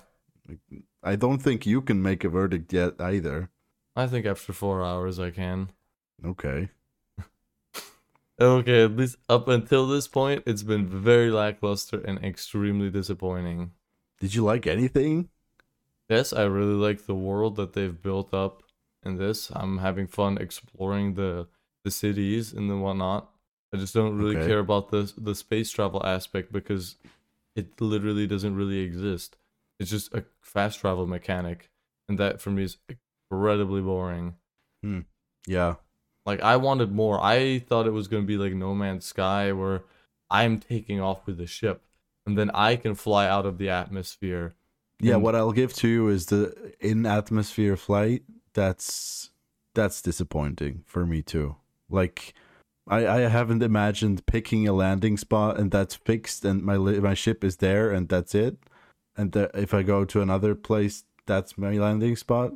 I don't think you can make a verdict yet either. I think after four hours I can. Okay. Okay, at least up until this point, it's been very lackluster and extremely disappointing. Did you like anything? Yes, I really like the world that they've built up in this. I'm having fun exploring the the cities and the whatnot. I just don't really Okay. care about the the space travel aspect because it literally doesn't really exist. It's just a fast travel mechanic, and that for me is incredibly boring. Hmm. Yeah. Like I wanted more. I thought it was gonna be like No Man's Sky, where I'm taking off with the ship, and then I can fly out of the atmosphere. Yeah, And- what I'll give to you is the in atmosphere flight. That's that's disappointing for me too. Like I I haven't imagined picking a landing spot and that's fixed and my li- my ship is there and that's it. And if I go to another place, that's my landing spot.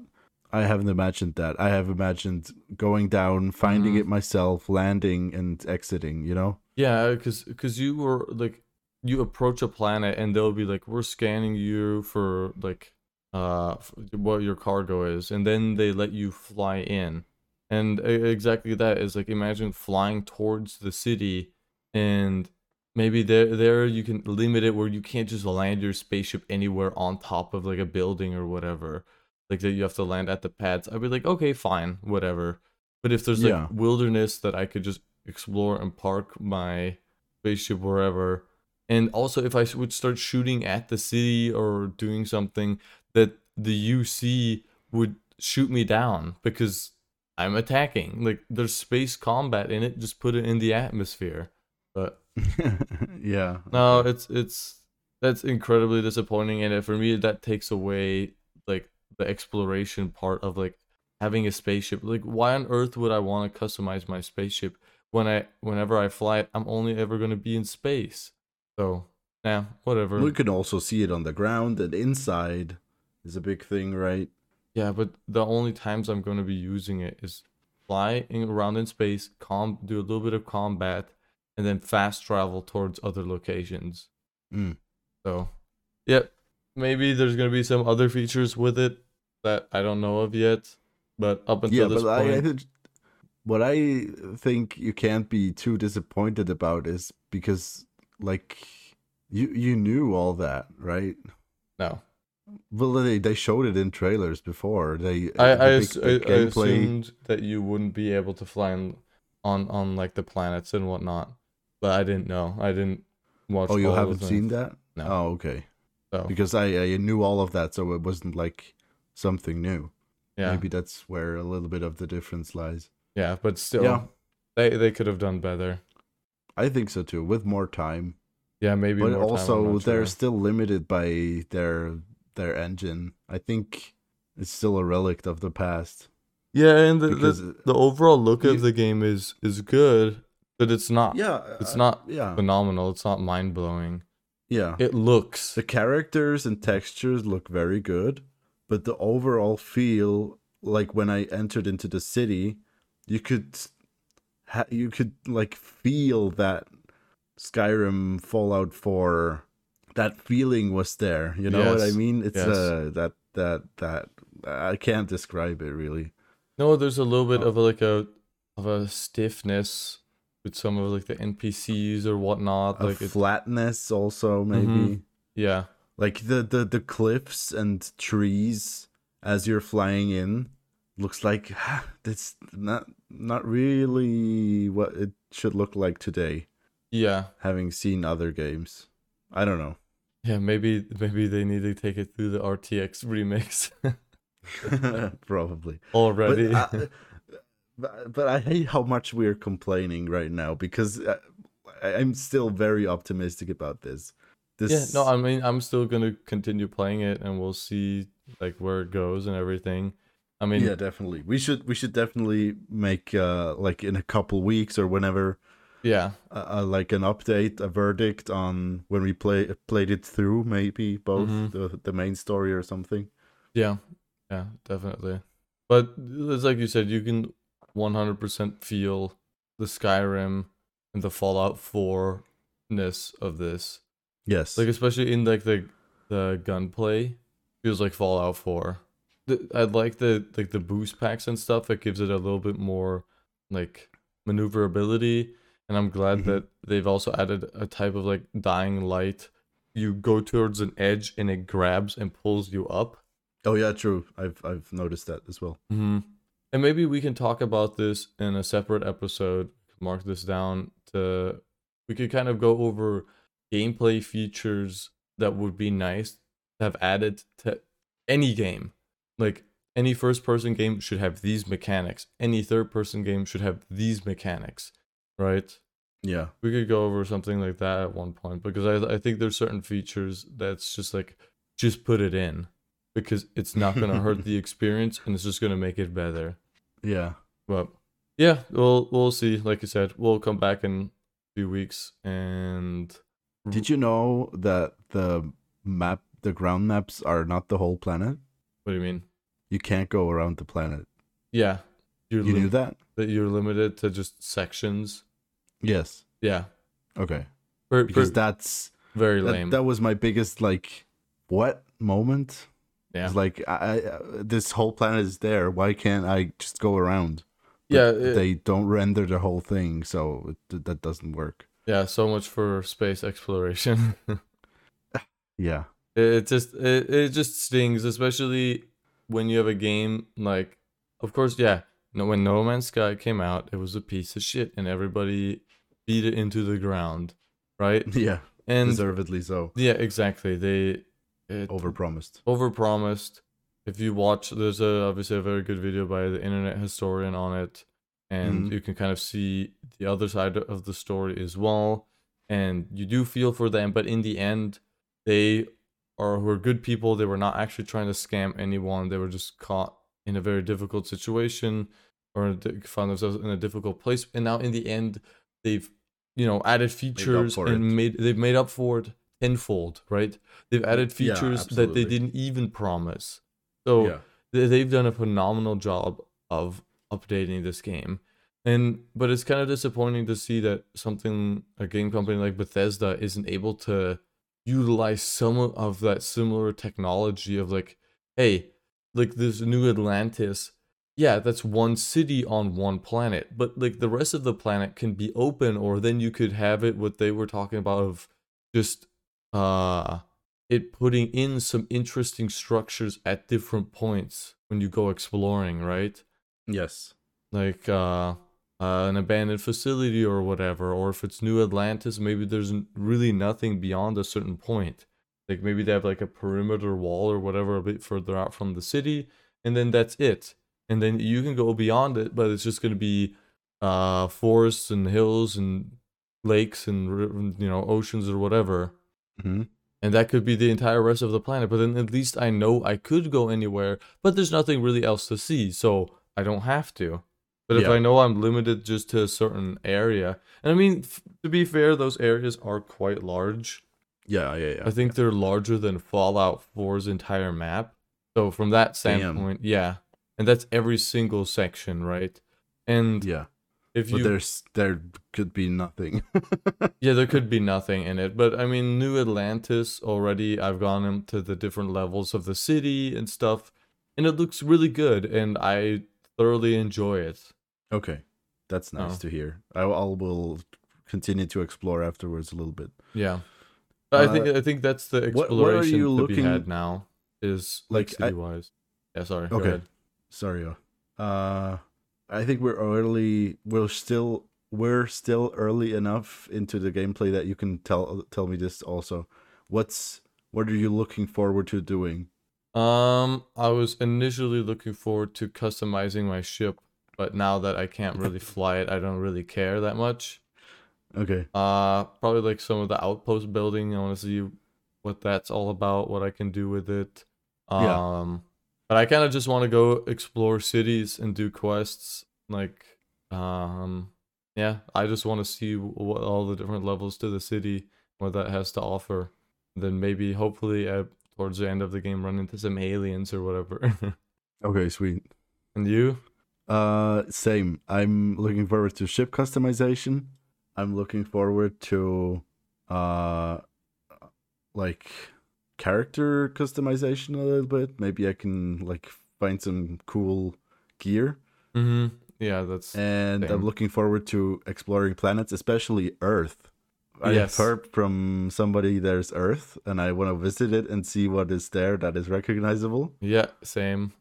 I haven't imagined that. I have imagined going down, finding Mhm. it myself, landing and exiting, you know? Yeah, because because you were like you approach a planet and they'll be like we're scanning you for like uh what your cargo is, and then they let you fly in, and exactly that is like imagine flying towards the city, and maybe there there you can limit it where you can't just land your spaceship anywhere on top of like a building or whatever, like that you have to land at the pads. I'd be like okay fine whatever, but if there's like Yeah. wilderness that I could just explore and park my spaceship wherever. And also, if I would start shooting at the city or doing something, that the UC would shoot me down because I'm attacking. Like, there's space combat in it, just put it in the atmosphere. But yeah. no, it's it's that's incredibly disappointing, and for me, that takes away like the exploration part of like having a spaceship. Like, why on earth would I want to customize my spaceship when I whenever I fly it, I'm only ever gonna be in space. So, yeah, whatever. We can also see it on the ground and inside is a big thing, right? Yeah, but the only times I'm going to be using it is flying around in space, com do a little bit of combat, and then fast travel towards other locations. Mm. So, yep, maybe there's going to be some other features with it that I don't know of yet. But up until yeah, this but I, I point, what I think you can't be too disappointed about is because like you you knew all that, right? no. Well, they they showed it in trailers before. They I I, the big- I, I assumed that you wouldn't be able to fly in, on on like the planets and whatnot, but I didn't know. I didn't watch. Oh, you all haven't them, seen that? No. Oh, okay. So Because I I knew all of that, so it wasn't like something new. yeah, Maybe that's where a little bit of the difference lies. yeah, but still, Yeah. they they could have done better. I think so too, with more time. Yeah, maybe. but more also not they're sure. still limited by their their engine. I think it's still a relic of the past. yeah, and the, the the overall look you- of the game is is good, but it's not Yeah, it's uh, not Yeah, phenomenal. It's not mind blowing. yeah. It looks The characters and textures look very good, but the overall feel, like when I entered into the city, you could, ha- you could like feel that Skyrim Fallout Four, that feeling was there. You know what I mean? It's yes. uh that that that I can't describe it really. no. There's a little bit Oh. of like a of a stiffness with some of like the NPCs or whatnot. A like flatness also maybe. Mhm. yeah, like the, the the cliffs and trees as you're flying in looks like that's not not really what it should look like today yeah. having seen other games i don't know Yeah, maybe maybe they need to take it through the RTX remix Probably. already. But, uh, but, but I hate how much we're complaining right now because uh, I- I'm still very optimistic about this. This yeah, no, I mean I'm still gonna continue playing it, and we'll see like where it goes and everything. I mean, yeah, definitely. We should we should definitely make uh like in a couple weeks or whenever yeah, uh, uh, like an update, a verdict on when we play played it through, maybe both Mhm. the the main story or something. yeah, yeah, definitely. But it's like you said, you can 100% feel the Skyrim and the Fallout 4 ness of this. Yes. like especially in like the the gunplay feels like fallout 4 the, i like the like the boost packs and stuff it gives it a little bit more like maneuverability and i'm glad Mhm. that they've also added a type of like dying light you go towards an edge and it grabs and pulls you up oh yeah, true. I've I've noticed that as well. hmm And maybe we can talk about this in a separate episode. Mark this down to we could kind of go over gameplay features that would be nice to have added to any game. Like any first person game should have these mechanics. Any third person game should have these mechanics, right? Yeah. We could go over something like that at one point because I I think there's certain features that's just like just put it in because it's not going to hurt the experience and it's just going to make it better. Yeah. But yeah, we'll we'll see. Like you said, we'll come back in a few weeks and Did you know that the map, the ground maps, are not the whole planet? what do you mean? You can't go around the planet. Yeah, you're You lim- knew that? that you're limited to just sections. Yes. Yeah, Okay. per, Because per- that's very that, lame. that was my biggest like what moment. Yeah, It's like I, I, this whole planet is there. Why can't I just go around? But yeah, it- they don't render the whole thing, so it, that doesn't work. yeah. So much for space exploration. Yeah. It, it just it, it just stings, especially when you have a game like, of course, yeah. No, when No Man's Sky came out, it was a piece of shit, and everybody beat it into the ground, right? Yeah. And Deservedly so. yeah, exactly. They it Overpromised. overpromised. If you watch, there's a obviously a very good video by the internet historian on it, and Mhm. you can kind of see the other side of the story as well. And you do feel for them, but in the end, they are were good people. They were not actually trying to scam anyone. They were just caught in a very difficult situation, or they found themselves in a difficult place. And now, in the end, they've you know added features and it. made they've made up for it tenfold, right? They've added Yeah, features that they didn't even promise. So yeah. they've done a phenomenal job of updating this game. And but it's kind of disappointing to see that something a game company like Bethesda isn't able to utilize some of that similar technology of like, hey, like this new Atlantis, yeah, that's one city on one planet, but like the rest of the planet can be open, or then you could have it what they were talking about of just uh it putting in some interesting structures at different points when you go exploring, right? Yes. Like uh, uh, an abandoned facility or whatever, or if it's New Atlantis, maybe there's really nothing beyond a certain point. Like maybe they have like a perimeter wall or whatever a bit further out from the city, and then that's it. And then you can go beyond it, but it's just gonna be uh, forests and hills and lakes and you know oceans or whatever hmm and that could be the entire rest of the planet but then at least i know i could go anywhere but there's nothing really else to see so i don't have to but if Yeah. i know i'm limited just to a certain area and i mean f- to be fair those areas are quite large Yeah. Yeah. Yeah. i think they're larger than fallout 4's entire map so from that Damn. standpoint yeah and that's every single section right and yeah. If But you there's there could be nothing. Yeah, there could be nothing in it, but I mean, New Atlantis already. I've gone into the different levels of the city and stuff, and it looks really good, and I thoroughly enjoy it. okay. That's nice Oh. to hear. I, I will continue to explore afterwards a little bit. Yeah, but I think Uh, I think that's the what- what are you be looking- had now. Is like city wise. Yeah, sorry. Go Okay. ahead. Sorry. uh, Uh, I think we're early. We're still we're still early enough into the gameplay that you can tell tell me this also. What's What are you looking forward to doing? Um, I was initially looking forward to customizing my ship, but now that I can't really fly it, I don't really care that much. Okay. Uh, probably like some of the outpost building. I want to see what that's all about, what I can do with it. Um, Yeah. But I kind of just want to go explore cities and do quests. Like, um, yeah, I just want to see what all the different levels to the city, what that has to offer. Then maybe, hopefully, at towards the end of the game, run into some aliens or whatever. Okay, sweet. and you? Uh, same. I'm looking forward to ship customization. I'm looking forward to, uh, like character customization a little bit. Maybe I can like find some cool gear. Mm-hmm. Yeah, that's And Same. I'm looking forward to exploring planets, especially Earth. I Yes. have heard from somebody there's Earth, and I want to visit it and see what is there that is recognizable. yeah, same.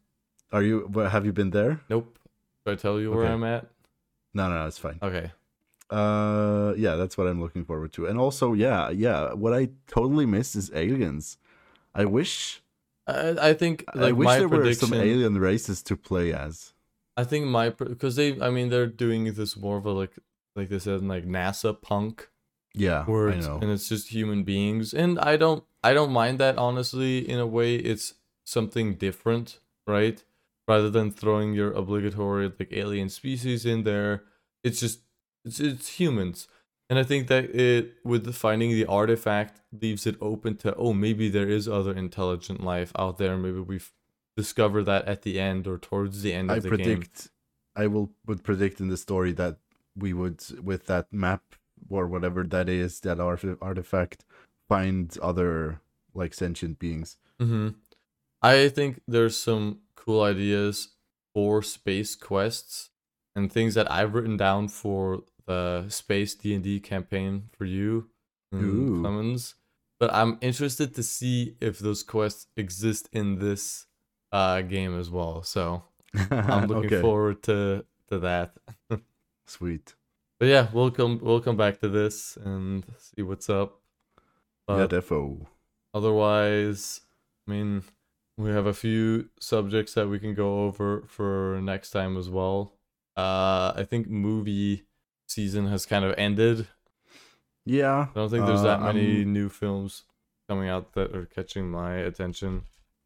Are you? Have you been there? Nope. Should I tell you where I'm at? No, no, no, it's fine. Okay. Uh, yeah, that's what I'm looking forward to. And also, yeah, yeah, what I totally miss is aliens. I wish, I, I think I like wish my there were some alien races to play as. I think my because they I mean they're doing this more of a like like they said like NASA punk Yeah, I know. and it's just human beings and I don't I don't mind that honestly in a way it's something different right rather than throwing your obligatory like alien species in there it's just it's it's humans and I think that it with finding the artifact leaves it open to oh maybe there is other intelligent life out there. Maybe we've discovered that at the end or towards the end of I the game. predict, I will would predict in the story that we would with that map or whatever that is that artifact find other like sentient beings. hmm I think there's some cool ideas for space quests and things that I've written down for the space D and D campaign for you. Clemens. But I'm interested to see if those quests exist in this uh, game as well. So I'm looking okay, forward to to that. sweet. But yeah, we'll come we'll come back to this and see what's up. yeah, But defo. Otherwise, I mean, we have a few subjects that we can go over for next time as well. Uh, I think movie season has kind of ended. Yeah, I don't think there's that uh, many I'm- new films coming out that are catching my attention.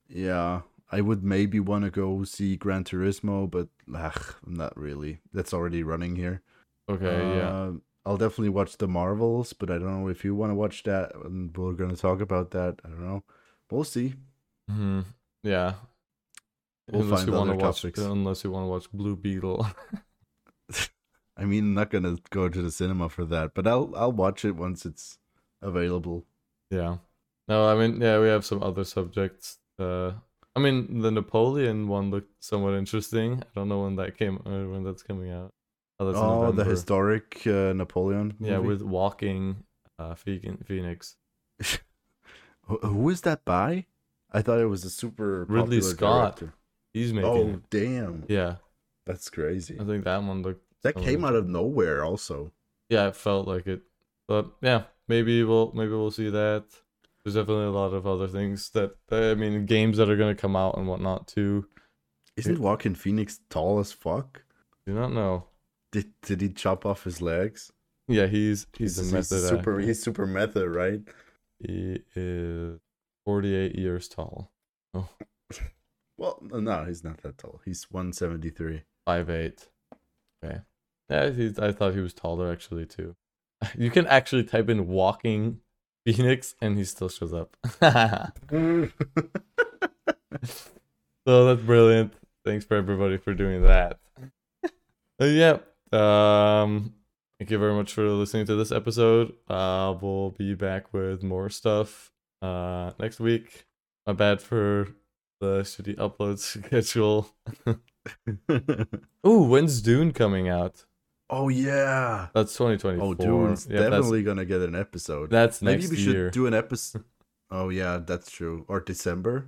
Yeah, I would maybe want to go see Gran Turismo, but ugh, not really. That's already running here. Okay, yeah. Uh, I'll definitely watch the Marvels, but I don't know if you want to watch that, and we're gonna talk about that. I don't know. We'll see. hmm Yeah. We'll unless find you want to watch, topics. unless you want to watch Blue Beetle. I mean, I'm not gonna go to the cinema for that, but I'll I'll watch it once it's available. yeah. No, I mean, yeah, we have some other subjects. Uh, I mean, the Napoleon one looked somewhat interesting. I don't know when that came, uh, when that's coming out. Oh, oh, the historic uh, Napoleon. Yeah, with walking uh Phoenix. Who- who is that by? I thought it was a super Ridley Scott. director. He's making Oh it. damn, Yeah, that's crazy. I think that one looked That came out of nowhere, also. Yeah, it felt like it. But yeah, maybe we'll maybe we'll see that. There's definitely a lot of other things that I mean games that are gonna come out and whatnot too. Isn't Walking Phoenix tall as fuck? Do not know. Did did he chop off his legs? Yeah, he's he's, a method super. He's super method, right? He is 48 years tall. Oh. well, no, he's not that tall. He's one seventy three. 5'8". Okay. Yeah, I thought he was taller actually too. You can actually type in walking Phoenix and he still shows up. So that's brilliant. Thanks for everybody for doing that. Uh, yeah. Um thank you very much for listening to this episode. Uh we'll be back with more stuff uh next week. My bad for the shitty upload schedule. Ooh, when's Dune coming out? Oh yeah. That's 2024. Oh, that's- definitely gonna get an episode. That's, Maybe next maybe we should year. do an episode. Oh yeah, that's true. Or December.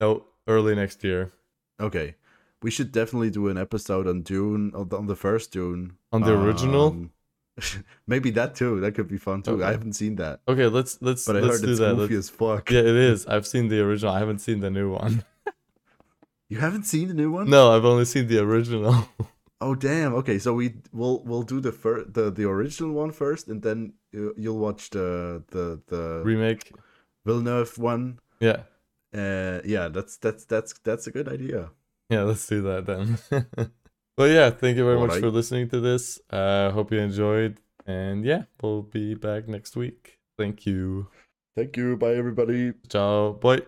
no, early next year. Okay, we should definitely do an episode on Dune on the, first Dune. On the original? Um, Maybe that too. That could be fun too. Okay. I haven't seen that, Okay, let's let's but I let's heard do it's that. goofy Let's- as fuck. Yeah, it is. I've seen the original. I haven't seen the new one. You haven't seen the new one? no, I've only seen the original. Oh damn. Okay, so we we'll we'll do the fir- the the original one first, and then you, you'll watch the the the Remake. Villeneuve one. Yeah. Uh, yeah, that's that's that's that's a good idea. Yeah, let's do that then. well, yeah, thank you very much Alright. for listening to this. Uh hope you enjoyed. And yeah, we'll be back next week. Thank you. Thank you. Bye, everybody. Ciao. Bye.